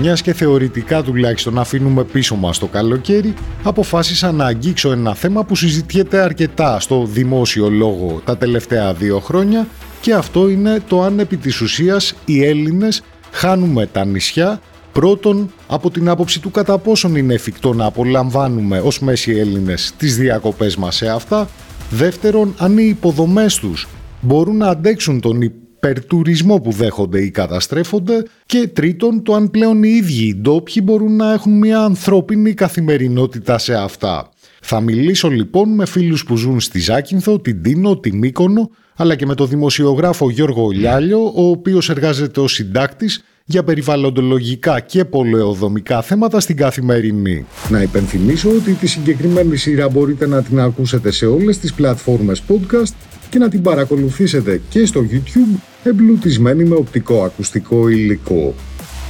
μιας και θεωρητικά τουλάχιστον αφήνουμε πίσω μας το καλοκαίρι, αποφάσισα να αγγίξω ένα θέμα που συζητιέται αρκετά στο δημόσιο λόγο τα τελευταία δύο χρόνια και αυτό είναι το αν επί της ουσίας οι Έλληνες χάνουμε τα νησιά Πρώτον, από την άποψη του κατά πόσον είναι εφικτό να απολαμβάνουμε ως μέση Έλληνες τις διακοπές μας σε αυτά. Δεύτερον, αν οι υποδομές τους μπορούν να αντέξουν τον υπερτουρισμό που δέχονται ή καταστρέφονται. Και τρίτον, το αν πλέον οι ίδιοι οι ντόπιοι μπορούν να έχουν μια ανθρώπινη καθημερινότητα σε αυτά. Θα μιλήσω λοιπόν με φίλους που ζουν στη Ζάκυνθο, την Τίνο, τη Μύκονο, αλλά και με τον δημοσιογράφο Γιώργο Λιάλιο, ο οποίος εργάζεται ως συντάκτης για περιβαλλοντολογικά και πολεοδομικά θέματα στην καθημερινή. Να υπενθυμίσω ότι τη συγκεκριμένη σειρά μπορείτε να την ακούσετε σε όλες τις πλατφόρμες podcast και να την παρακολουθήσετε και στο YouTube εμπλουτισμένη με οπτικό ακουστικό υλικό.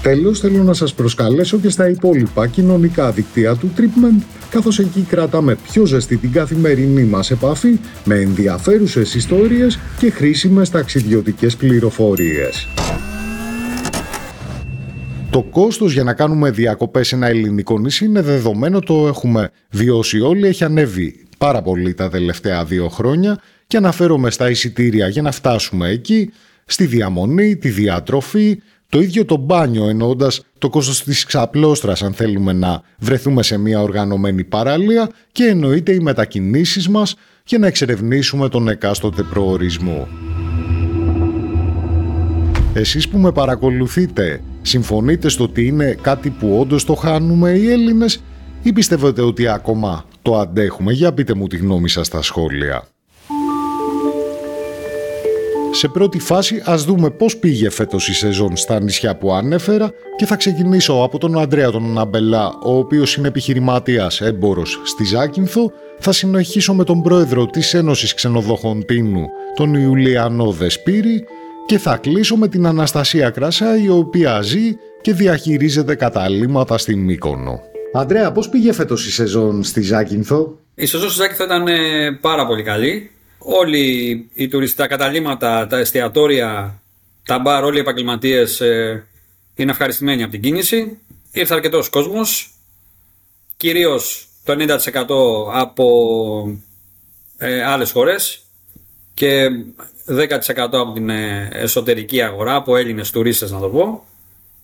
Τέλος, θέλω να σας προσκαλέσω και στα υπόλοιπα κοινωνικά δικτύα του Tripment, καθώς εκεί κρατάμε πιο ζεστή την καθημερινή μας επαφή με ενδιαφέρουσες ιστορίες και χρήσιμες ταξιδιωτικές πληροφορίες. Το κόστος για να κάνουμε διακοπές σε ένα ελληνικό νησί είναι δεδομένο, το έχουμε βιώσει όλοι, έχει ανέβει πάρα πολύ τα τελευταία δύο χρόνια και αναφέρομαι στα εισιτήρια για να φτάσουμε εκεί, στη διαμονή, τη διατροφή, το ίδιο το μπάνιο εννοώντας το κόστος της ξαπλώστρας αν θέλουμε να βρεθούμε σε μια οργανωμένη παραλία και εννοείται οι μετακινήσεις μας για να εξερευνήσουμε τον εκάστοτε προορισμό. Εσείς που με παρακολουθείτε, συμφωνείτε στο ότι είναι κάτι που όντως το χάνουμε οι Έλληνες ή πιστεύετε ότι ακόμα το αντέχουμε; Για πείτε μου τη γνώμη σας στα σχόλια. Σε πρώτη φάση ας δούμε πώς πήγε φέτος η σεζόν στα νησιά που ανέφερα και θα ξεκινήσω από τον Αντρέα τον Ναμπελά, ο οποίος είναι επιχειρηματίας έμπορος στη Ζάκυνθο, θα συνεχίσω με τον πρόεδρο της Ένωσης Ξενοδοχών Τίνου, τον Ιουλιανό Δεσπύρη και θα κλείσω με την Αναστασία Κράσα, η οποία ζει και διαχειρίζεται καταλήμματα στην Μύκονο. Αντρέα, πώς πήγε φέτος η σεζόν στη Ζάκυνθο; Η σεζόν στη Ζάκυνθο ήταν ε, πάρα πολύ καλή. Όλοι οι τουριστικά καταλήμματα, τα εστιατόρια, τα μπαρ, όλοι οι επαγγελματίες ε, είναι ευχαριστημένοι από την κίνηση. Ήρθε αρκετός κόσμος, κυρίως το 90% από ε, άλλες χώρες και 10% από την ε, εσωτερική αγορά, από Έλληνες τουρίστες να το πω.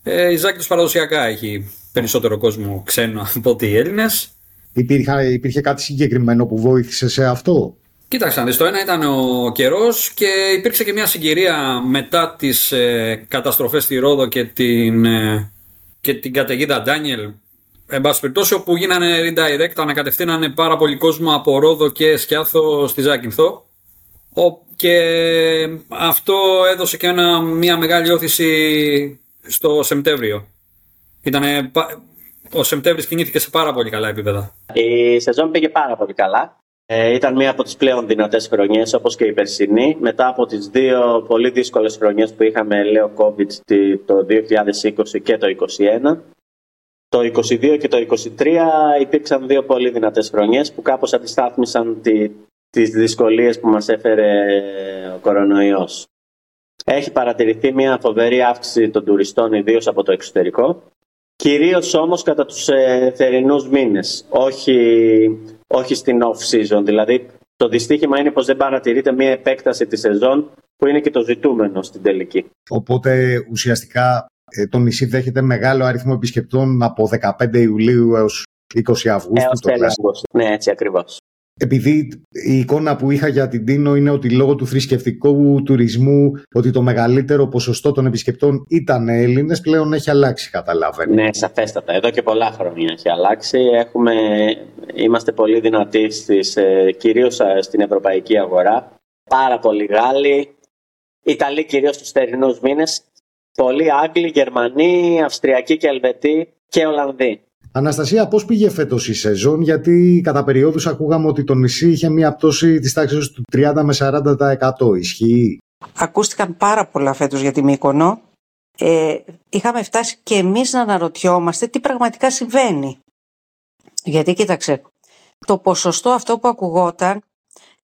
Ε, η Ζάκη παραδοσιακά έχει περισσότερο κόσμο ξένο από ότι οι Έλληνες. Υπήρχε, υπήρχε κάτι συγκεκριμένο που βοήθησε σε αυτό; Κοίταξαν, το ένα ήταν ο καιρός και υπήρξε και μια συγκυρία μετά τις ε, καταστροφές στη Ρόδο και την, ε, και την καταιγίδα Ντάνιελ. Εν πάση περιπτώσει, όπου γίνανε redirect, ανακατευθύνανε πάρα πολύ κόσμο από Ρόδο και Σκιάθο στη Ζάκυνθο. Και αυτό έδωσε και ένα, μια μεγάλη όθηση στο Σεπτέμβριο. Ήτανε, ο Σεπτέμβρης κινήθηκε σε πάρα πολύ καλά επίπεδα. Η σεζόν πήγε πάρα πολύ καλά. Ε, ήταν μία από τις πλέον δυνατές χρονιές όπως και η περσινή. Μετά από τις δύο πολύ δύσκολες χρονιές που είχαμε, λέω, COVID το 2020 και το 2021. Το 2022 και το 2023 υπήρξαν δύο πολύ δυνατές χρονιές που κάπως αντιστάθμισαν τη, τις δυσκολίες που μας έφερε ο κορονοϊός. Έχει παρατηρηθεί μια φοβερή αύξηση των τουριστών ιδίως από το εξωτερικό. Κυρίως όμως κατά τους ε, θερινούς μήνες, όχι, όχι στην off-season. Δηλαδή το δυστύχημα είναι πως δεν παρατηρείται μια επέκταση της σεζόν που είναι και το ζητούμενο στην τελική. Οπότε ουσιαστικά ε, το νησί δέχεται μεγάλο αριθμό επισκεπτών από 15 Ιουλίου έως 20 Αυγούστου. Έως Ναι, έτσι ακριβώς επειδή η εικόνα που είχα για την Τίνο είναι ότι λόγω του θρησκευτικού τουρισμού ότι το μεγαλύτερο ποσοστό των επισκεπτών ήταν Έλληνες, πλέον έχει αλλάξει καταλαβαίνω. Ναι, σαφέστατα. Εδώ και πολλά χρόνια έχει αλλάξει. Έχουμε, είμαστε πολύ δυνατοί στις, ε, κυρίως ε, στην ευρωπαϊκή αγορά. Πάρα πολλοί Γάλλοι, Ιταλοί κυρίως στους θερινούς μήνες, πολλοί Άγγλοι, Γερμανοί, Αυστριακοί και Ελβετοί και Ολλανδοί. Αναστασία, πώς πήγε φέτος η σεζόν, γιατί κατά περιόδους ακούγαμε ότι το νησί είχε μια πτώση της τάξης του 30 με 40%. Ισχύει; Ακούστηκαν πάρα πολλά φέτος για τη Μύκονο. Ε, είχαμε φτάσει και εμείς να αναρωτιόμαστε τι πραγματικά συμβαίνει. Γιατί κοίταξε, το ποσοστό αυτό που ακουγόταν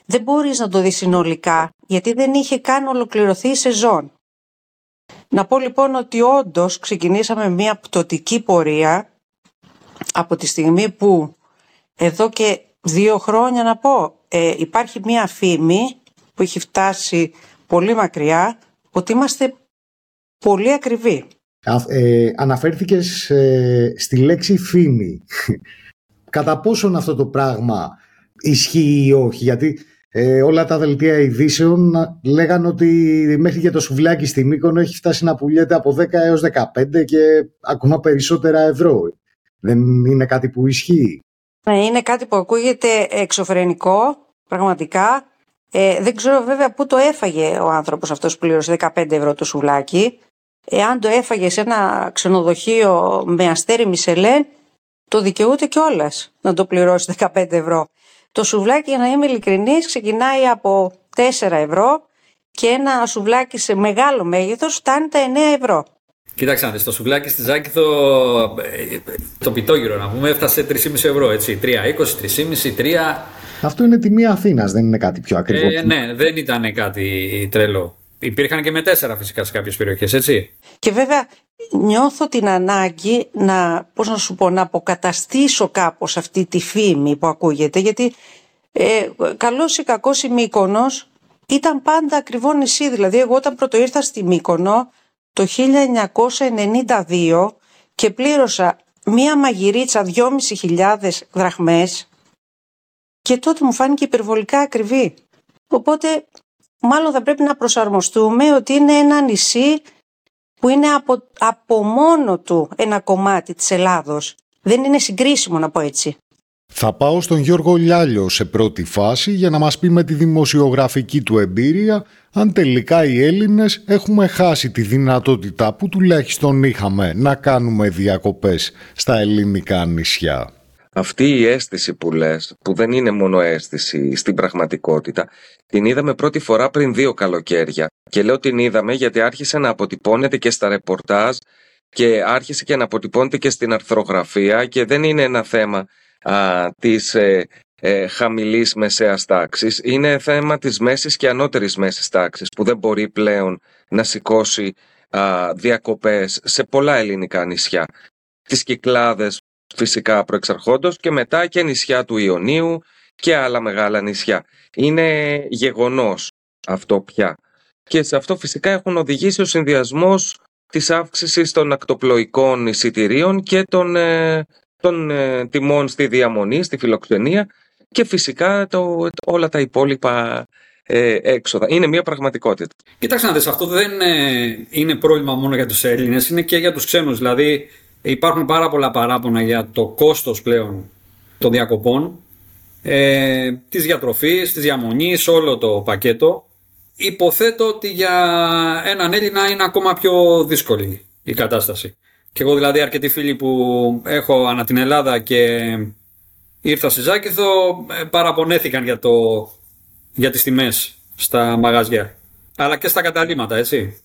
δεν μπορείς να το δεις συνολικά γιατί δεν είχε καν ολοκληρωθεί η σεζόν. Να πω λοιπόν ότι όντως ξεκινήσαμε μια πτωτική πορεία από τη στιγμή που εδώ και δύο χρόνια να πω ε, υπάρχει μια φήμη που έχει φτάσει πολύ μακριά ότι είμαστε πολύ ακριβοί. Ε, αναφέρθηκες ε, στη λέξη φήμη. Κατά πόσον αυτό το πράγμα ισχύει ή όχι, γιατί ε, όλα τα δελτία ειδήσεων λέγανε ότι μέχρι και το σουβλάκι στη Μύκονο έχει φτάσει να πουλιέται από 10 έως 15 και ακόμα περισσότερα ευρώ. Δεν είναι κάτι που ισχύει; Ναι, είναι κάτι που ακούγεται εξωφρενικό, πραγματικά. Ε, δεν ξέρω βέβαια πού το έφαγε ο άνθρωπος αυτός που πλήρωσε 15 ευρώ το σουβλάκι. Εάν το έφαγε σε ένα ξενοδοχείο με αστέρι Μισελέν, το δικαιούται κιόλας να το πληρώσει 15 ευρώ. Το σουβλάκι, για να είμαι ειλικρινής, ξεκινάει από 4 ευρώ και ένα σουβλάκι σε μεγάλο μέγεθος φτάνει τα 9 ευρώ. Κοίταξε να δεις, το σουβλάκι στη Ζάκηθο, ε, το πιτόγυρο να πούμε, έφτασε 3,5 ευρώ, έτσι, 3,20, 3,5, 3... Αυτό είναι τιμή Αθήνας, δεν είναι κάτι πιο ακριβό. Ε, ναι, δεν ήταν κάτι τρελό. Υπήρχαν και με τέσσερα φυσικά σε κάποιες περιοχές, έτσι. Και βέβαια νιώθω την ανάγκη να, πώς να σου πω, να αποκαταστήσω κάπως αυτή τη φήμη που ακούγεται, γιατί ε, καλός ή κακός η Μύκονος ήταν πάντα ακριβό νησί. Δηλαδή εγώ όταν πρώτο ήρθα στη Μύκονο το 1992 και πλήρωσα μία μαγειρίτσα 2.500 δραχμές και τότε μου φάνηκε υπερβολικά ακριβή. Οπότε μάλλον θα πρέπει να προσαρμοστούμε ότι είναι ένα νησί που είναι από, από μόνο του ένα κομμάτι της Ελλάδος. Δεν είναι συγκρίσιμο να πω έτσι. Θα πάω στον Γιώργο Λιάλιο σε πρώτη φάση για να μας πει με τη δημοσιογραφική του εμπειρία αν τελικά οι Έλληνες έχουμε χάσει τη δυνατότητα που τουλάχιστον είχαμε να κάνουμε διακοπές στα ελληνικά νησιά. Αυτή η αίσθηση που λες, που δεν είναι μόνο αίσθηση στην πραγματικότητα, την είδαμε πρώτη φορά πριν δύο καλοκαίρια. Και λέω την είδαμε γιατί άρχισε να αποτυπώνεται και στα ρεπορτάζ και άρχισε και να αποτυπώνεται και στην αρθρογραφία και δεν είναι ένα θέμα α, της ε, ε, χαμηλής μεσαίας τάξης. Είναι θέμα της μέσης και ανώτερης μέσης τάξης που δεν μπορεί πλέον να σηκώσει α, διακοπές σε πολλά ελληνικά νησιά. Τις Κυκλάδες φυσικά προεξαρχόντος και μετά και νησιά του Ιωνίου και άλλα μεγάλα νησιά. Είναι γεγονός αυτό πια. Και σε αυτό φυσικά έχουν οδηγήσει ο συνδυασμός της αύξησης των ακτοπλοϊκών εισιτηρίων και των, ε, των ε, τιμών στη διαμονή, στη φιλοξενία και φυσικά το, όλα τα υπόλοιπα ε, έξοδα. Είναι μια πραγματικότητα. Κοιτάξτε να δεις, αυτό δεν ε, είναι πρόβλημα μόνο για τους Έλληνες, είναι και για τους ξένους. Δηλαδή υπάρχουν πάρα πολλά παράπονα για το κόστος πλέον των διακοπών, ε, της διατροφής, της διαμονής, όλο το πακέτο. Υποθέτω ότι για έναν Έλληνα είναι ακόμα πιο δύσκολη η κατάσταση. Και εγώ δηλαδή αρκετοί φίλοι που έχω ανά την Ελλάδα και ήρθα στη Ζάκηθο ε, παραπονέθηκαν για, το, για τις τιμές στα μαγαζιά. Αλλά και στα καταλήμματα, έτσι.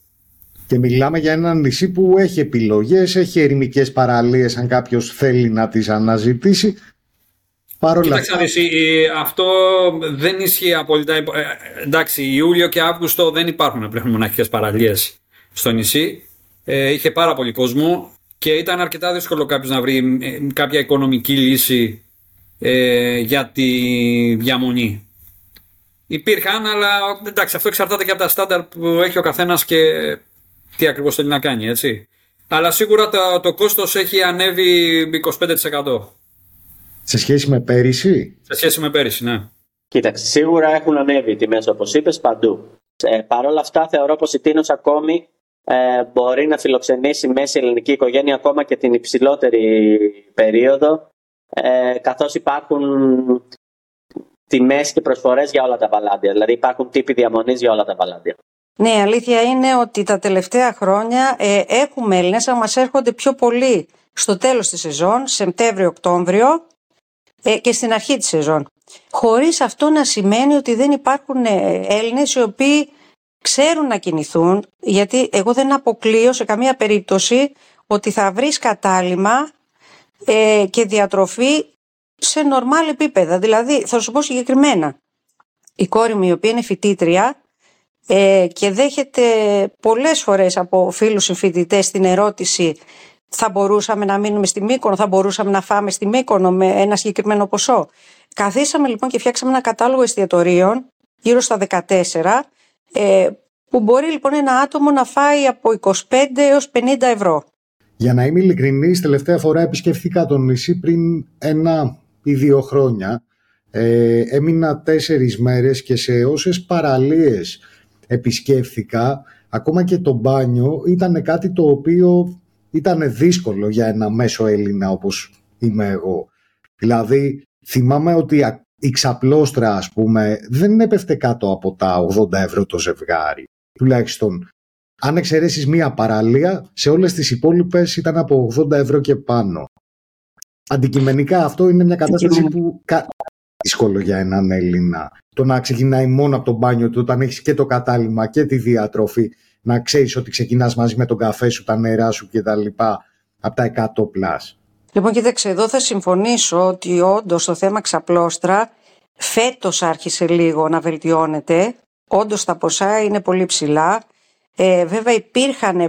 Και μιλάμε για ένα νησί που έχει επιλογές, έχει ερημικές παραλίες αν κάποιος θέλει να τις αναζητήσει. Παρόλα αυτά... αυτό δεν ισχύει απόλυτα. Ε, εντάξει, Ιούλιο και Αύγουστο δεν υπάρχουν πλέον μοναχικές παραλίες στο νησί. Ε, είχε πάρα πολύ κόσμο και ήταν αρκετά δύσκολο κάποιος να βρει ε, κάποια οικονομική λύση ε, για τη διαμονή. Υπήρχαν, αλλά εντάξει, αυτό εξαρτάται και από τα στάνταρ που έχει ο καθένας και τι ακριβώς θέλει να κάνει, έτσι. Αλλά σίγουρα το, το κόστος έχει ανέβει 25%. Σε σχέση με πέρυσι; Σε σχέση με πέρυσι, ναι. Κοίταξε, σίγουρα έχουν ανέβει οι τιμές όπως είπες παντού. Ε, Παρ' όλα αυτά θεωρώ πως η Τίνος ακόμη ε, μπορεί να φιλοξενήσει μέση ελληνική οικογένεια ακόμα και την υψηλότερη περίοδο ε, καθώς υπάρχουν τιμές και προσφορές για όλα τα παλάντια. Δηλαδή υπάρχουν τύποι διαμονής για όλα τα παλάντια. Ναι, αλήθεια είναι ότι τα τελευταία χρόνια ε, έχουμε Έλληνες, αλλά μας έρχονται πιο πολύ στο τέλος της σεζόν, Σεπτέμβριο-Οκτώβριο ε, και στην αρχή της σεζόν. Χωρίς αυτό να σημαίνει ότι δεν υπάρχουν ε, Έλληνες οι οποίοι ξέρουν να κινηθούν, γιατί εγώ δεν αποκλείω σε καμία περίπτωση ότι θα βρεις κατάλημα ε, και διατροφή σε νορμάλ επίπεδα. Δηλαδή, θα σου πω συγκεκριμένα, η κόρη μου η οποία είναι φοιτήτρια ε, και δέχεται πολλές φορές από φίλους συμφοιτητές την ερώτηση θα μπορούσαμε να μείνουμε στη Μύκονο, θα μπορούσαμε να φάμε στη Μύκονο με ένα συγκεκριμένο ποσό. Καθίσαμε λοιπόν και φτιάξαμε ένα κατάλογο εστιατορίων γύρω στα 14 ε, που μπορεί λοιπόν ένα άτομο να φάει από 25 έως 50 ευρώ. Για να είμαι ειλικρινής, τελευταία φορά επισκεφθήκα το νησί πριν ένα ή δύο χρόνια. Ε, έμεινα τέσσερις μέρες και σε όσες παραλίες επισκέφθηκα, ακόμα και το μπάνιο ήταν κάτι το οποίο ήταν δύσκολο για ένα μέσο Έλληνα όπως είμαι εγώ. Δηλαδή, θυμάμαι ότι η ξαπλώστρα, ας πούμε, δεν έπεφτε κάτω από τα 80 ευρώ το ζευγάρι. Τουλάχιστον, αν εξαιρέσεις μία παραλία, σε όλες τις υπόλοιπες ήταν από 80 ευρώ και πάνω. Αντικειμενικά αυτό είναι μια κατάσταση που δύσκολο για έναν Έλληνα. Το να ξεκινάει μόνο από το μπάνιο του όταν έχεις και το κατάλημα και τη διατροφή, να ξέρεις ότι ξεκινάς μαζί με τον καφέ σου, τα νερά σου κτλ. από τα 100 πλάς. Λοιπόν, κοίταξε, εδώ θα συμφωνήσω ότι όντως το θέμα ξαπλώστρα φέτος άρχισε λίγο να βελτιώνεται. Όντως τα ποσά είναι πολύ ψηλά. Ε, βέβαια υπήρχαν,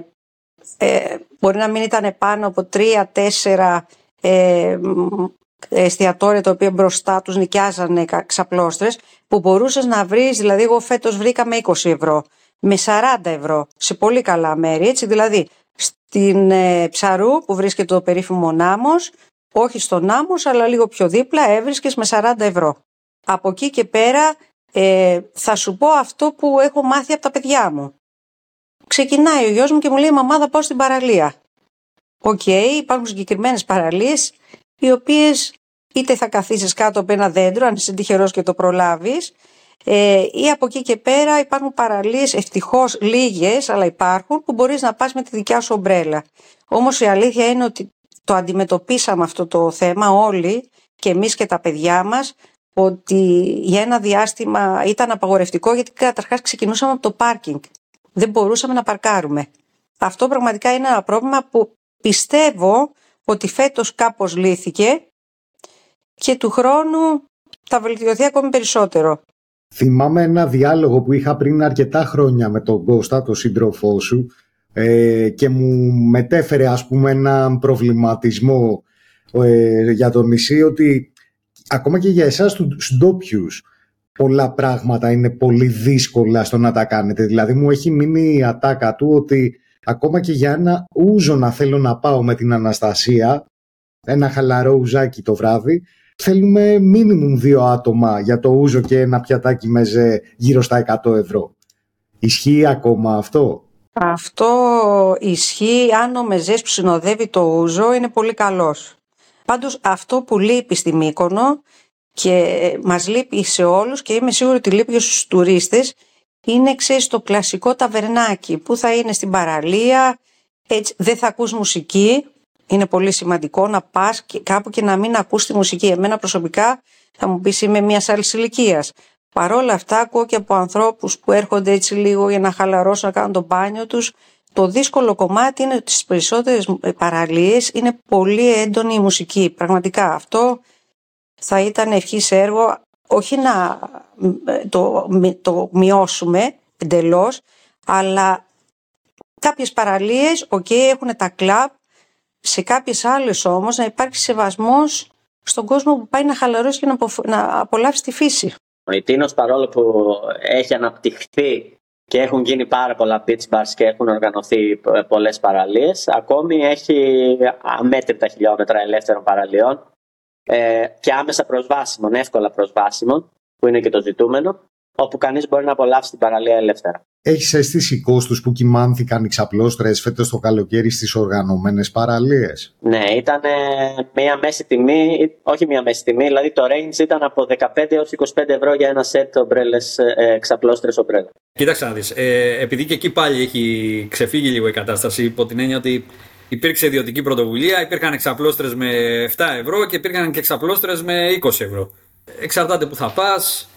ε, μπορεί να μην ήταν πάνω από 3-4 ε, εστιατόρια τα οποία μπροστά τους νοικιάζανε ξαπλώστρες που μπορούσες να βρεις, δηλαδή εγώ φέτος βρήκα με 20 ευρώ, με 40 ευρώ σε πολύ καλά μέρη, έτσι δηλαδή στην ε, Ψαρού που βρίσκεται το περίφημο Νάμος, όχι στο Νάμος αλλά λίγο πιο δίπλα έβρισκες με 40 ευρώ. Από εκεί και πέρα ε, θα σου πω αυτό που έχω μάθει από τα παιδιά μου. Ξεκινάει ο γιος μου και μου λέει «Μαμά θα πάω στην παραλία». OK, okay, υπάρχουν συγκεκριμένες παραλίες οι οποίες είτε θα καθίσεις κάτω από ένα δέντρο αν είσαι τυχερός και το προλάβεις ε, ή από εκεί και πέρα υπάρχουν παραλίες ευτυχώς λίγες αλλά υπάρχουν που μπορείς να πας με τη δικιά σου ομπρέλα. Όμως η αλήθεια είναι ότι το αντιμετωπίσαμε αυτό το θέμα όλοι και εμείς και τα παιδιά μας ότι για ένα διάστημα ήταν απαγορευτικό γιατί καταρχάς ξεκινούσαμε από το πάρκινγκ. Δεν μπορούσαμε να παρκάρουμε. Αυτό πραγματικά είναι ένα πρόβλημα που πιστεύω ότι φέτος κάπως λύθηκε και του χρόνου θα βελτιωθεί ακόμη περισσότερο. Θυμάμαι ένα διάλογο που είχα πριν αρκετά χρόνια με τον Κώστα, τον σύντροφό σου ε, και μου μετέφερε ας πούμε ένα προβληματισμό ε, για το νησί ότι ακόμα και για εσάς τους ντόπιους πολλά πράγματα είναι πολύ δύσκολα στο να τα κάνετε. Δηλαδή μου έχει μείνει η ατάκα του ότι ακόμα και για ένα ούζο να θέλω να πάω με την Αναστασία, ένα χαλαρό ουζάκι το βράδυ, θέλουμε μίνιμουμ δύο άτομα για το ούζο και ένα πιατάκι μεζέ γύρω στα 100 ευρώ. Ισχύει ακόμα αυτό; Αυτό ισχύει αν ο μεζές που συνοδεύει το ούζο είναι πολύ καλός. Πάντως αυτό που λείπει στη Μύκονο και μας λείπει σε όλους και είμαι σίγουρη ότι λείπει και στους τουρίστες είναι ξέρεις το κλασικό ταβερνάκι που θα είναι στην παραλία, έτσι, δεν θα ακούς μουσική, είναι πολύ σημαντικό να πας και κάπου και να μην ακούς τη μουσική. Εμένα προσωπικά θα μου πεις είμαι μια άλλη ηλικίας. Παρόλα αυτά ακούω και από ανθρώπους που έρχονται έτσι λίγο για να χαλαρώσουν, να κάνουν το μπάνιο τους. Το δύσκολο κομμάτι είναι ότι στις περισσότερες παραλίες είναι πολύ έντονη η μουσική. Πραγματικά αυτό θα ήταν ευχής έργο όχι να το, το μειώσουμε εντελώς, αλλά κάποιες παραλίες, ok, έχουν τα κλαμπ, σε κάποιες άλλες όμως να υπάρχει σεβασμός στον κόσμο που πάει να χαλαρώσει και να, απολαύσει τη φύση. Ο Ιτίνος παρόλο που έχει αναπτυχθεί και έχουν γίνει πάρα πολλά beach bars και έχουν οργανωθεί πολλές παραλίες, ακόμη έχει αμέτρητα χιλιόμετρα ελεύθερων παραλιών ε, και άμεσα προσβάσιμων, εύκολα προσβάσιμων, που είναι και το ζητούμενο, όπου κανείς μπορεί να απολαύσει την παραλία ελεύθερα. Έχεις αίσθηση κόστου που κοιμάνθηκαν οι ξαπλώστρες φέτος το καλοκαίρι στις οργανωμένες παραλίες; Ναι, ήταν μία μέση τιμή, όχι μία μέση τιμή, δηλαδή το range ήταν από 15 έως 25 ευρώ για ένα σετ ομπρέλες, ε, ξαπλώστρες ομπρέλε. Κοίταξε να δεις. Ε, επειδή και εκεί πάλι έχει ξεφύγει λίγο η κατάσταση, υπό την έννοια ότι υπήρξε ιδιωτική πρωτοβουλία, υπήρχαν εξαπλώστρε με 7 ευρώ και υπήρχαν και εξαπλώστρε με 20 ευρώ. Εξαρτάται που θα πας,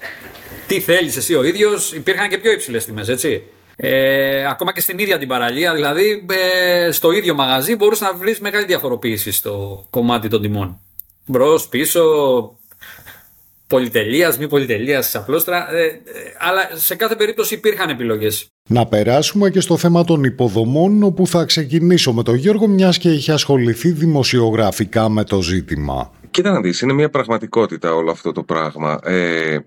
τι θέλεις εσύ ο ίδιος. Υπήρχαν και πιο υψηλές τιμές, έτσι. Ε, ακόμα και στην ίδια την παραλία, δηλαδή ε, στο ίδιο μαγαζί μπορούσες να βρεις μεγάλη διαφοροποίηση στο κομμάτι των τιμών. Μπρος, πίσω, πολυτελείας, μη πολυτελείας, απλώστρα. Ε, ε, αλλά σε κάθε περίπτωση υπήρχαν επιλογές. Να περάσουμε και στο θέμα των υποδομών, όπου θα ξεκινήσω με τον Γιώργο, μιας και είχε ασχοληθεί δημοσιογραφικά με το ζήτημα. Κοίτα να δεις, είναι μια πραγματικότητα όλο αυτό το πράγμα. Ε,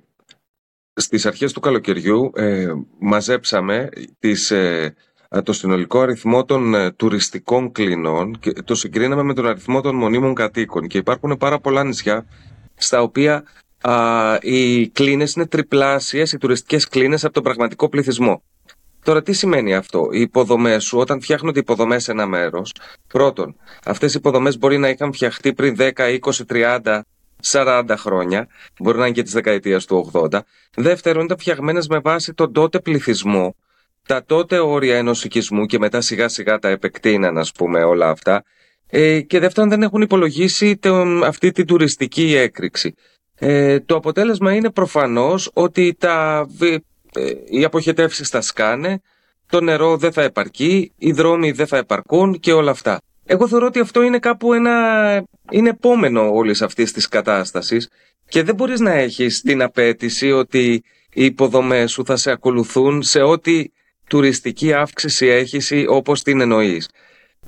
στις αρχές του καλοκαιριού ε, μαζέψαμε τις, ε, το συνολικό αριθμό των ε, τουριστικών κλινών και το συγκρίναμε με τον αριθμό των μονίμων κατοίκων και υπάρχουν πάρα πολλά νησιά στα οποία α, οι κλίνες είναι τριπλάσιες, οι τουριστικές κλίνες από τον πραγματικό πληθυσμό. Τώρα, τι σημαίνει αυτό; Οι υποδομές σου, όταν φτιάχνονται υποδομές σε ένα μέρος, πρώτον, αυτές οι υποδομές μπορεί να είχαν φτιαχτεί πριν 10, 20, 30, 40 χρόνια, μπορεί να είναι και της δεκαετίας του 80. Δεύτερον, ήταν φτιαγμένες με βάση τον τότε πληθυσμό, τα τότε όρια ενό οικισμού και μετά σιγά σιγά τα επεκτείναν, ας πούμε, όλα αυτά. Ε, και δεύτερον, δεν έχουν υπολογίσει τον, αυτή την τουριστική έκρηξη. Ε, το αποτέλεσμα είναι προφανώς ότι τα, ε, οι αποχετεύσεις θα σκάνε, το νερό δεν θα επαρκεί, οι δρόμοι δεν θα επαρκούν και όλα αυτά. Εγώ θεωρώ ότι αυτό είναι κάπου ένα. είναι επόμενο όλης αυτής της κατάστασης και δεν μπορείς να έχεις την απέτηση ότι οι υποδομές σου θα σε ακολουθούν σε ό,τι τουριστική αύξηση έχεις όπως την εννοείς.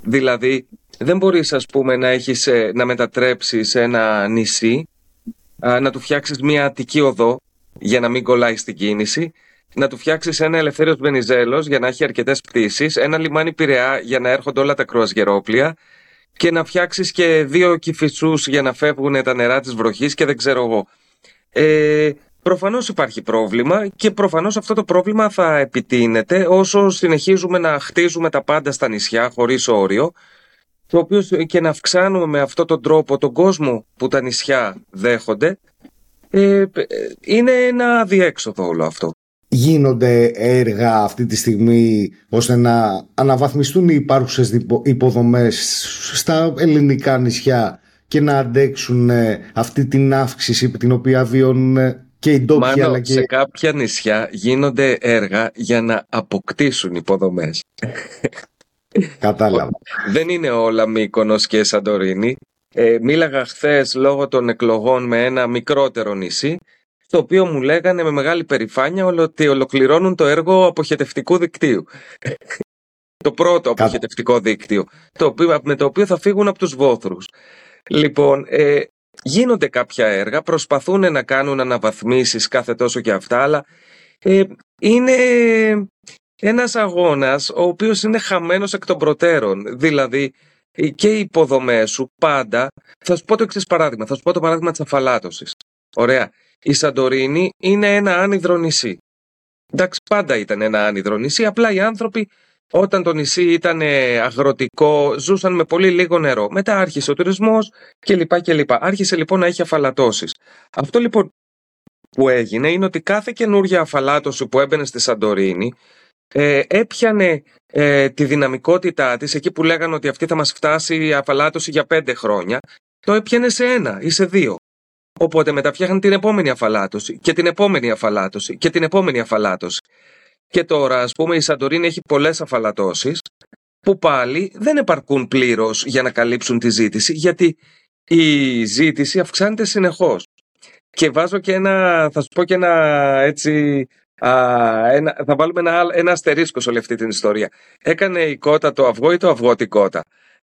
Δηλαδή, δεν μπορείς ας πούμε να, έχεις, ε, να μετατρέψεις ένα νησί, να του φτιάξεις μια αττική οδό για να μην κολλάει στην κίνηση να του φτιάξεις ένα ελευθέριος Βενιζέλος για να έχει αρκετές πτήσεις, ένα λιμάνι Πειραιά για να έρχονται όλα τα κρουαζιερόπλια και να φτιάξεις και δύο κυφισού για να φεύγουν τα νερά της βροχής και δεν ξέρω εγώ. Ε, Προφανώς υπάρχει πρόβλημα και προφανώς αυτό το πρόβλημα θα επιτείνεται όσο συνεχίζουμε να χτίζουμε τα πάντα στα νησιά χωρίς όριο το οποίο και να αυξάνουμε με αυτόν τον τρόπο τον κόσμο που τα νησιά δέχονται. Ε, είναι ένα αδιέξοδο όλο αυτό γίνονται έργα αυτή τη στιγμή ώστε να αναβαθμιστούν οι υπάρχουσες υποδομές στα ελληνικά νησιά και να αντέξουν ε, αυτή την αύξηση την οποία βιώνουν ε, και οι ντόπιοι Μάνο, αλλά και... σε κάποια νησιά γίνονται έργα για να αποκτήσουν υποδομές. Κατάλαβα. Δεν είναι όλα Μύκονος και Σαντορίνη. Ε, μίλαγα χθες λόγω των εκλογών με ένα μικρότερο νησί το οποίο μου λέγανε με μεγάλη περηφάνεια ότι ολοκληρώνουν το έργο αποχετευτικού δικτύου. το πρώτο αποχετευτικό δίκτυο, το οποίο, με το οποίο θα φύγουν από τους βόθρους. Λοιπόν, ε, γίνονται κάποια έργα, προσπαθούν να κάνουν αναβαθμίσεις κάθε τόσο και αυτά, αλλά ε, είναι ένας αγώνας ο οποίος είναι χαμένος εκ των προτέρων. Δηλαδή, ε, και οι υποδομές σου πάντα, θα σου πω το εξής παράδειγμα, θα σου πω το παράδειγμα της αφαλάτωσης. Ωραία. Η Σαντορίνη είναι ένα άνυδρο νησί. Εντάξει, πάντα ήταν ένα άνυδρο νησί, απλά οι άνθρωποι όταν το νησί ήταν αγροτικό ζούσαν με πολύ λίγο νερό. Μετά άρχισε ο τουρισμός κλπ. κλπ. Άρχισε λοιπόν να έχει αφαλατώσεις. Αυτό λοιπόν που έγινε είναι ότι κάθε καινούργια αφαλάτωση που έμπαινε στη Σαντορίνη ε, έπιανε ε, τη δυναμικότητά της εκεί που λέγανε ότι αυτή θα μας φτάσει η αφαλάτωση για πέντε χρόνια το έπιανε σε ένα ή σε δύο. Οπότε μετά φτιάχνει την επόμενη αφαλάτωση και την επόμενη αφαλάτωση και την επόμενη αφαλάτωση. Και τώρα, ας πούμε, η Σαντορίνη έχει πολλές αφαλατώσεις που πάλι δεν επαρκούν πλήρως για να καλύψουν τη ζήτηση, γιατί η ζήτηση αυξάνεται συνεχώς. Και βάζω και ένα, θα σου πω και ένα έτσι. Α, ένα, θα βάλουμε ένα, ένα αστερίσκο σε όλη αυτή την ιστορία. Έκανε η κότα το αυγό ή το αυγό την κότα.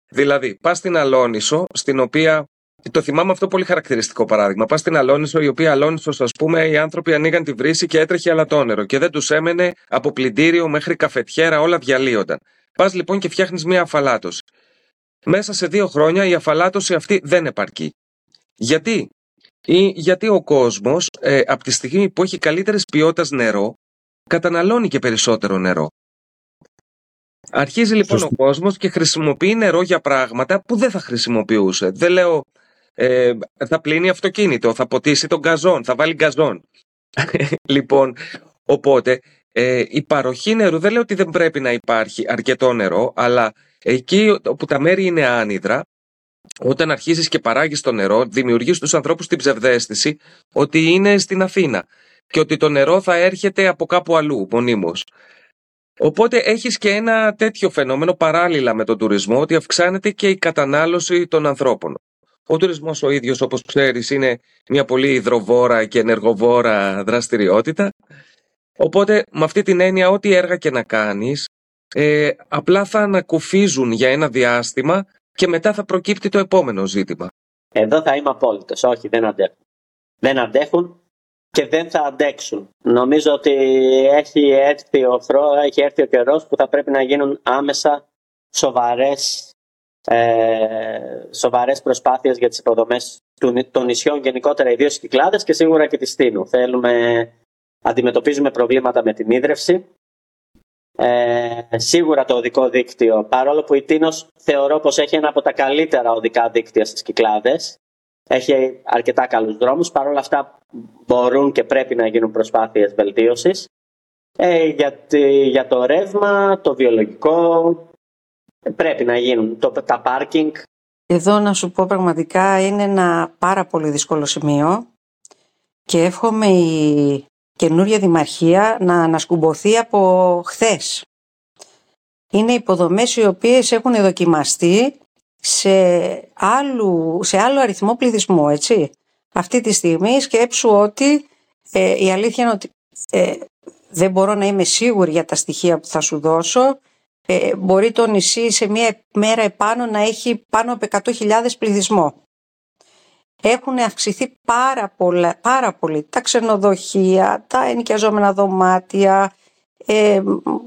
Δηλαδή, πας στην Αλόνισο, στην οποία το θυμάμαι αυτό πολύ χαρακτηριστικό παράδειγμα. Πας στην Αλόνισο, η οποία Αλόνισο, ας πούμε, οι άνθρωποι ανοίγαν τη βρύση και έτρεχε αλατόνερο και δεν τους έμενε από πλυντήριο μέχρι καφετιέρα, όλα διαλύονταν. Πας λοιπόν και φτιάχνεις μία αφαλάτωση. Μέσα σε δύο χρόνια η αφαλάτωση αυτή δεν επαρκεί. Γιατί; Ή γιατί ο κόσμος, ε, από τη στιγμή που έχει καλύτερη ποιότητας νερό, καταναλώνει και περισσότερο νερό. Αρχίζει λοιπόν ο κόσμος και χρησιμοποιεί νερό για πράγματα που δεν θα χρησιμοποιούσε. Δεν λέω ε, θα πλύνει αυτοκίνητο, θα ποτίσει τον γκαζόν, θα βάλει γκαζόν. λοιπόν, οπότε ε, η παροχή νερού δεν λέω ότι δεν πρέπει να υπάρχει αρκετό νερό, αλλά εκεί όπου τα μέρη είναι άνυδρα, όταν αρχίζεις και παράγεις το νερό, δημιουργείς στους ανθρώπους την ψευδέστηση ότι είναι στην Αθήνα και ότι το νερό θα έρχεται από κάπου αλλού μονίμως. Οπότε έχεις και ένα τέτοιο φαινόμενο παράλληλα με τον τουρισμό ότι αυξάνεται και η κατανάλωση των ανθρώπων. Ο τουρισμός ο ίδιος, όπως ξέρεις, είναι μια πολύ υδροβόρα και ενεργοβόρα δραστηριότητα. Οπότε, με αυτή την έννοια, ό,τι έργα και να κάνεις, ε, απλά θα ανακουφίζουν για ένα διάστημα και μετά θα προκύπτει το επόμενο ζήτημα. Εδώ θα είμαι απόλυτος. Όχι, δεν αντέχουν. Δεν αντέχουν και δεν θα αντέξουν. Νομίζω ότι έχει έρθει ο, έχει έρθει ο καιρός που θα πρέπει να γίνουν άμεσα σοβαρές, ε, σοβαρές προσπάθειες για τις υποδομές των νησιών γενικότερα, ιδίως στις Κυκλάδες και σίγουρα και της Στίνου. Θέλουμε, αντιμετωπίζουμε προβλήματα με την ίδρυυση. Ε, σίγουρα το οδικό δίκτυο, παρόλο που η Τίνος θεωρώ πως έχει ένα από τα καλύτερα οδικά δίκτυα στις Κυκλάδες, έχει αρκετά καλούς δρόμους, παρόλα αυτά μπορούν και πρέπει να γίνουν προσπάθειες βελτίωσης. Ε, για, για το ρεύμα, το βιολογικό, πρέπει να γίνουν. Το, τα πάρκινγκ. Εδώ να σου πω πραγματικά είναι ένα πάρα πολύ δύσκολο σημείο και εύχομαι η καινούρια δημαρχία να ανασκουμποθεί από χθες. Είναι υποδομές οι οποίες έχουν δοκιμαστεί σε, άλλου, σε άλλο αριθμό πληθυσμού, έτσι. Αυτή τη στιγμή σκέψου ότι ε, η αλήθεια είναι ότι ε, δεν μπορώ να είμαι σίγουρη για τα στοιχεία που θα σου δώσω. Ε, μπορεί το νησί σε μία μέρα επάνω να έχει πάνω από 100.000 πληθυσμό. Έχουν αυξηθεί πάρα, πολλά, πάρα πολύ τα ξενοδοχεία, τα ενοικιαζόμενα δωμάτια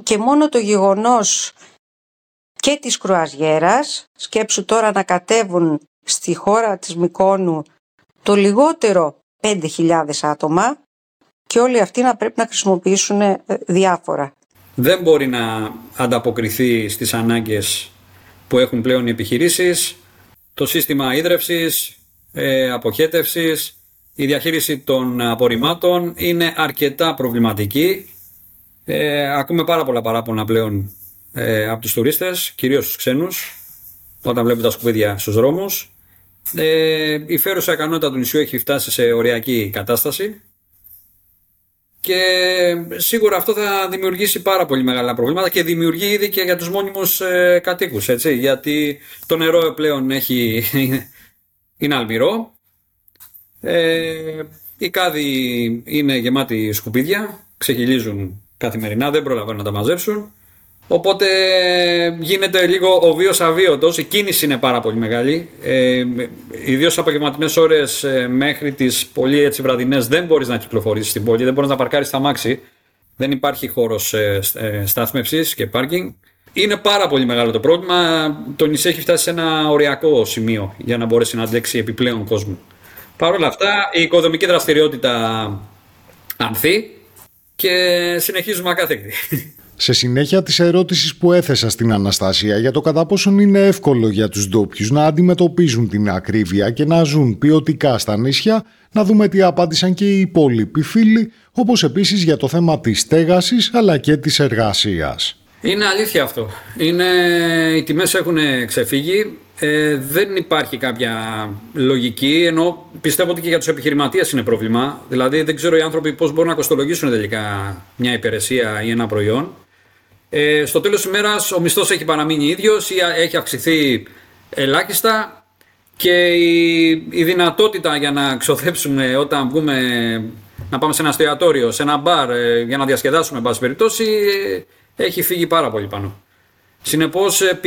και μόνο το γεγονός και της κρουαζιέρας, σκέψου τώρα να κατέβουν στη χώρα της Μικόνου το λιγότερο 5.000 άτομα και όλοι αυτοί να πρέπει να χρησιμοποιήσουν ε, διάφορα. Δεν μπορεί να ανταποκριθεί στις ανάγκες που έχουν πλέον οι επιχειρήσεις, το σύστημα ίδρευσης, ε, αποχέτευσης, η διαχείριση των απορριμμάτων είναι αρκετά προβληματική. Ε, ακούμε πάρα πολλά παράπονα πλέον ε, από τους τουρίστες, κυρίως τους ξένους, όταν βλέπουν τα σκουπίδια στους δρόμους. Ε, η φέρουσα ικανότητα του νησιού έχει φτάσει σε οριακή κατάσταση και σίγουρα αυτό θα δημιουργήσει πάρα πολύ μεγάλα προβλήματα και δημιουργεί ήδη και για τους μόνιμους ε, κατοίκους, έτσι, γιατί το νερό πλέον έχει, είναι αλμυρό, ε, οι κάδοι είναι γεμάτοι σκουπίδια, ξεχυλίζουν καθημερινά, δεν προλαβαίνουν να τα μαζέψουν Οπότε γίνεται λίγο ο βίος αβίωτος. Η κίνηση είναι πάρα πολύ μεγάλη. Ε, Ιδίως από απογευματινές ώρες ε, μέχρι τις πολύ έτσι βραδινές δεν μπορείς να κυκλοφορήσεις στην πόλη, δεν μπορείς να παρκάρεις τα μάξι. Δεν υπάρχει χώρος ε, ε στάθμευσης και πάρκινγκ. Είναι πάρα πολύ μεγάλο το πρόβλημα. Το νησί έχει φτάσει σε ένα οριακό σημείο για να μπορέσει να αντέξει επιπλέον κόσμο. Παρ' όλα αυτά, η οικοδομική δραστηριότητα ανθεί και συνεχίζουμε ακάθεκτη. Σε συνέχεια της ερώτησης που έθεσα στην Αναστασία για το κατά πόσον είναι εύκολο για τους ντόπιους να αντιμετωπίζουν την ακρίβεια και να ζουν ποιοτικά στα νησιά, να δούμε τι απάντησαν και οι υπόλοιποι φίλοι, όπως επίσης για το θέμα της στέγασης αλλά και της εργασίας. Είναι αλήθεια αυτό. Είναι... Οι τιμές έχουν ξεφύγει. Ε, δεν υπάρχει κάποια λογική, ενώ πιστεύω ότι και για τους επιχειρηματίες είναι πρόβλημα. Δηλαδή δεν ξέρω οι άνθρωποι πώς μπορούν να κοστολογήσουν τελικά μια υπηρεσία ή ένα προϊόν. Ε, στο τέλος της ημέρας ο μισθός έχει παραμείνει ίδιος ή έχει αυξηθεί ελάχιστα και η, η δυνατότητα για να ξοδέψουμε όταν βγούμε να πάμε σε ένα εστιατόριο, σε ένα μπαρ ε, για να διασκεδάσουμε εν πάση περιπτώσει ε, έχει φύγει πάρα πολύ πάνω. Συνεπώς ε,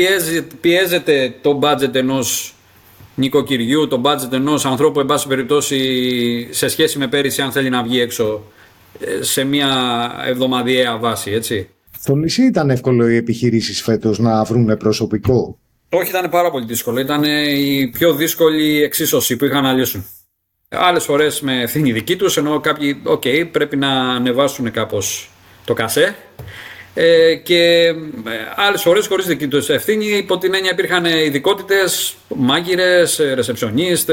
πιέζεται το budget ενός νοικοκυριού, το budget ενός ανθρώπου εν πάση περιπτώσει σε σχέση με πέρυσι αν θέλει να βγει έξω σε μια εβδομαδιαία βάση έτσι. Στο νησί ήταν εύκολο οι επιχειρήσεις φέτος να βρουν προσωπικό; Όχι, ήταν πάρα πολύ δύσκολο. Ήταν η πιο δύσκολη εξίσωση που είχαν να λύσουν. Άλλες φορές με ευθύνη δική τους, ενώ κάποιοι, OK, okay, πρέπει να ανεβάσουν κάπως το κασέ. Ε, και ε, άλλες φορές χωρίς δική τους ευθύνη, υπό την έννοια υπήρχαν ειδικότητες, μάγειρες, ρεσεψιονίστ,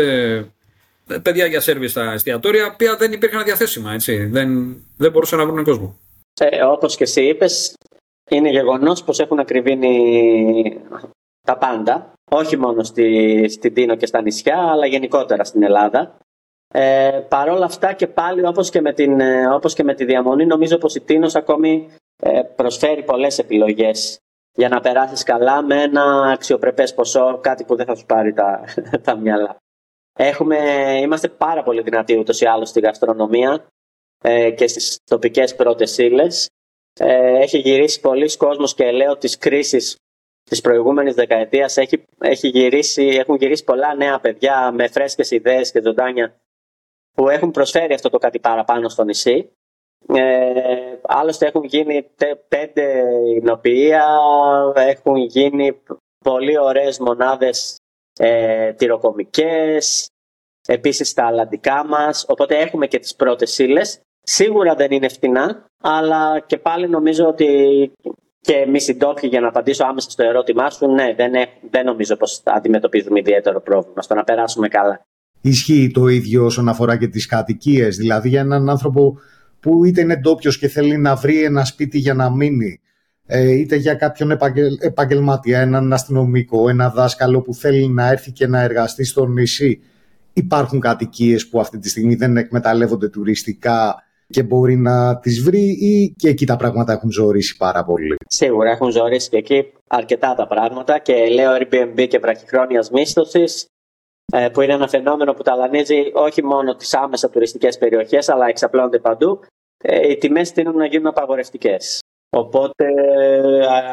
παιδιά για σέρβις στα εστιατόρια, που δεν υπήρχαν διαθέσιμα. Έτσι. Δεν, δεν μπορούσαν να βρουν κόσμο. Ε, όπως και εσύ είπες, είναι γεγονός πως έχουν ακριβήνει τα πάντα, όχι μόνο στη, στην Τίνο και στα νησιά, αλλά γενικότερα στην Ελλάδα. Ε, Παρ' όλα αυτά και πάλι όπως και, με την, ε, όπως και με τη διαμονή νομίζω πως η Τίνος ακόμη ε, προσφέρει πολλές επιλογές για να περάσεις καλά με ένα αξιοπρεπές ποσό, κάτι που δεν θα σου πάρει τα, τα μυαλά. Έχουμε, είμαστε πάρα πολύ δυνατοί ούτως ή άλλως στη γαστρονομία ε, και στις τοπικές πρώτες ύλες. Ε, έχει γυρίσει πολλοί κόσμος και λέω της κρίσης της προηγούμενης δεκαετίας έχει, έχει γυρίσει, έχουν γυρίσει πολλά νέα παιδιά με φρέσκες ιδέες και ζωντάνια που έχουν προσφέρει αυτό το κάτι παραπάνω στο νησί. Ε, άλλωστε έχουν γίνει πέντε εινοποιεία, έχουν γίνει πολύ ωραίες μονάδες ε, τυροκομικές, επίσης τα αλλαντικά μας, οπότε έχουμε και τις πρώτες ύλε. Σίγουρα δεν είναι φτηνά, αλλά και πάλι νομίζω ότι και εμείς οι ντόπιοι, για να απαντήσω άμεσα στο ερώτημά σου, ναι, δεν, δεν νομίζω πως αντιμετωπίζουμε ιδιαίτερο πρόβλημα στο να περάσουμε καλά. Ισχύει το ίδιο όσον αφορά και τις κατοικίες. Δηλαδή, για έναν άνθρωπο που είτε είναι ντόπιος και θέλει να βρει ένα σπίτι για να μείνει, ε, είτε για κάποιον επαγγελματία, έναν αστυνομικό, ένα δάσκαλο που θέλει να έρθει και να εργαστεί στο νησί. Υπάρχουν κατοικίες που αυτή τη στιγμή δεν εκμεταλλεύονται τουριστικά και μπορεί να τις βρει ή και εκεί τα πράγματα έχουν ζωρίσει πάρα πολύ. Σίγουρα έχουν ζωρίσει και εκεί αρκετά τα πράγματα και λέω Airbnb και βραχυχρόνιας μίσθωσης ε, που είναι ένα φαινόμενο που ταλανίζει όχι μόνο τις άμεσα τουριστικές περιοχές αλλά εξαπλώνονται παντού ε, οι τιμές τείνουν να γίνουν απαγορευτικές. Οπότε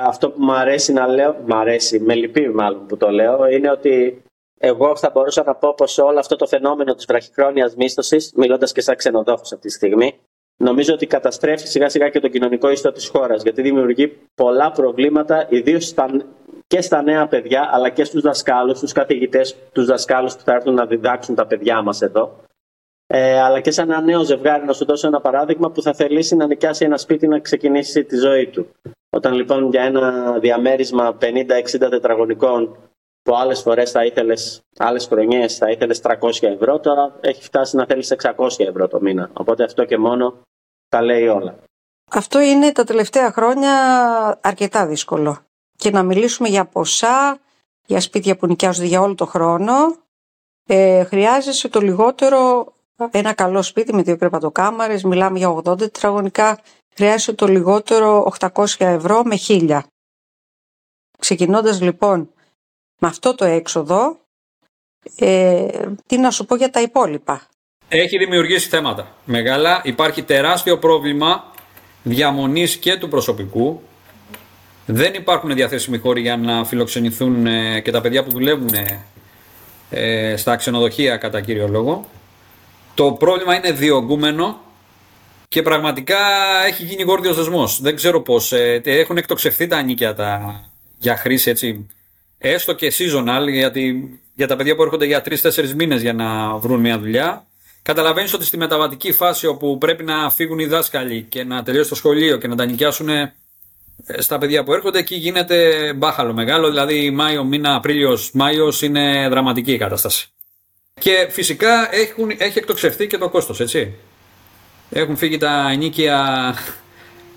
αυτό που μου αρέσει να λέω, μου αρέσει, με λυπεί μάλλον που το λέω, είναι ότι εγώ θα μπορούσα να πω πως όλο αυτό το φαινόμενο της βραχυχρόνιας μίσθωσης, μιλώντας και σαν ξενοδόχος αυτή τη στιγμή, νομίζω ότι καταστρέφει σιγά σιγά και τον κοινωνικό ιστό της χώρας, γιατί δημιουργεί πολλά προβλήματα, ιδίως και στα νέα παιδιά, αλλά και στους δασκάλους, στους καθηγητές, τους δασκάλους που θα έρθουν να διδάξουν τα παιδιά μας εδώ. Ε, αλλά και σαν ένα νέο ζευγάρι, να σου δώσω ένα παράδειγμα, που θα θελήσει να νοικιάσει ένα σπίτι να ξεκινήσει τη ζωή του. Όταν λοιπόν για ένα διαμέρισμα 50-60 τετραγωνικών που άλλες φορές θα ήθελες, άλλες χρονιές θα ήθελες 300 ευρώ, τώρα έχει φτάσει να θέλεις 600 ευρώ το μήνα. Οπότε αυτό και μόνο τα λέει όλα. Αυτό είναι τα τελευταία χρόνια αρκετά δύσκολο. Και να μιλήσουμε για ποσά, για σπίτια που νοικιάζονται για όλο το χρόνο, ε, χρειάζεσαι το λιγότερο ένα καλό σπίτι με δύο κρεπατοκάμαρες, μιλάμε για 80 τετραγωνικά, χρειάζεσαι το λιγότερο 800 ευρώ με 1000. Ξεκινώντας λοιπόν με αυτό το έξοδο, ε, τι να σου πω για τα υπόλοιπα; Έχει δημιουργήσει θέματα μεγάλα. Υπάρχει τεράστιο πρόβλημα διαμονής και του προσωπικού. Δεν υπάρχουν διαθέσιμοι χώροι για να φιλοξενηθούν ε, και τα παιδιά που δουλεύουν ε, στα ξενοδοχεία κατά κύριο λόγο. Το πρόβλημα είναι διωγγούμενο και πραγματικά έχει γίνει γόρδιος δεσμός. Δεν ξέρω πώς. Ε, έχουν εκτοξευθεί τα νίκια τα, για χρήση έτσι έστω και seasonal, γιατί για τα παιδιά που έρχονται για 3-4 μήνες για να βρουν μια δουλειά. Καταλαβαίνεις ότι στη μεταβατική φάση όπου πρέπει να φύγουν οι δάσκαλοι και να τελειώσουν το σχολείο και να τα νοικιάσουν ε, στα παιδιά που έρχονται, εκεί γίνεται μπάχαλο μεγάλο. Δηλαδή, Μάιο, μήνα, Απρίλιος, Μάιος είναι δραματική η κατάσταση. Και φυσικά έχουν, έχει εκτοξευθεί και το κόστος, έτσι. Έχουν φύγει τα ενίκια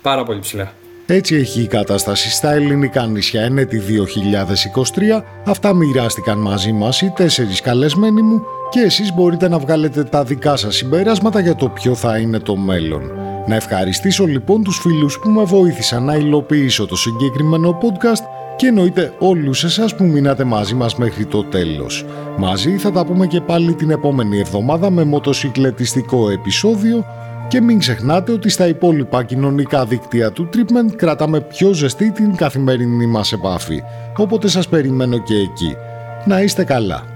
πάρα πολύ ψηλά. Έτσι έχει η κατάσταση στα ελληνικά νησιά ενέτη 2023. Αυτά μοιράστηκαν μαζί μας οι τέσσερις καλεσμένοι μου και εσείς μπορείτε να βγάλετε τα δικά σας συμπεράσματα για το ποιο θα είναι το μέλλον. Να ευχαριστήσω λοιπόν τους φίλους που με βοήθησαν να υλοποιήσω το συγκεκριμένο podcast και εννοείται όλους εσάς που μείνατε μαζί μας μέχρι το τέλος. Μαζί θα τα πούμε και πάλι την επόμενη εβδομάδα με μοτοσυκλετιστικό επεισόδιο και μην ξεχνάτε ότι στα υπόλοιπα κοινωνικά δίκτυα του Treatment κρατάμε πιο ζεστή την καθημερινή μας επάφη, οπότε σας περιμένω και εκεί. Να είστε καλά.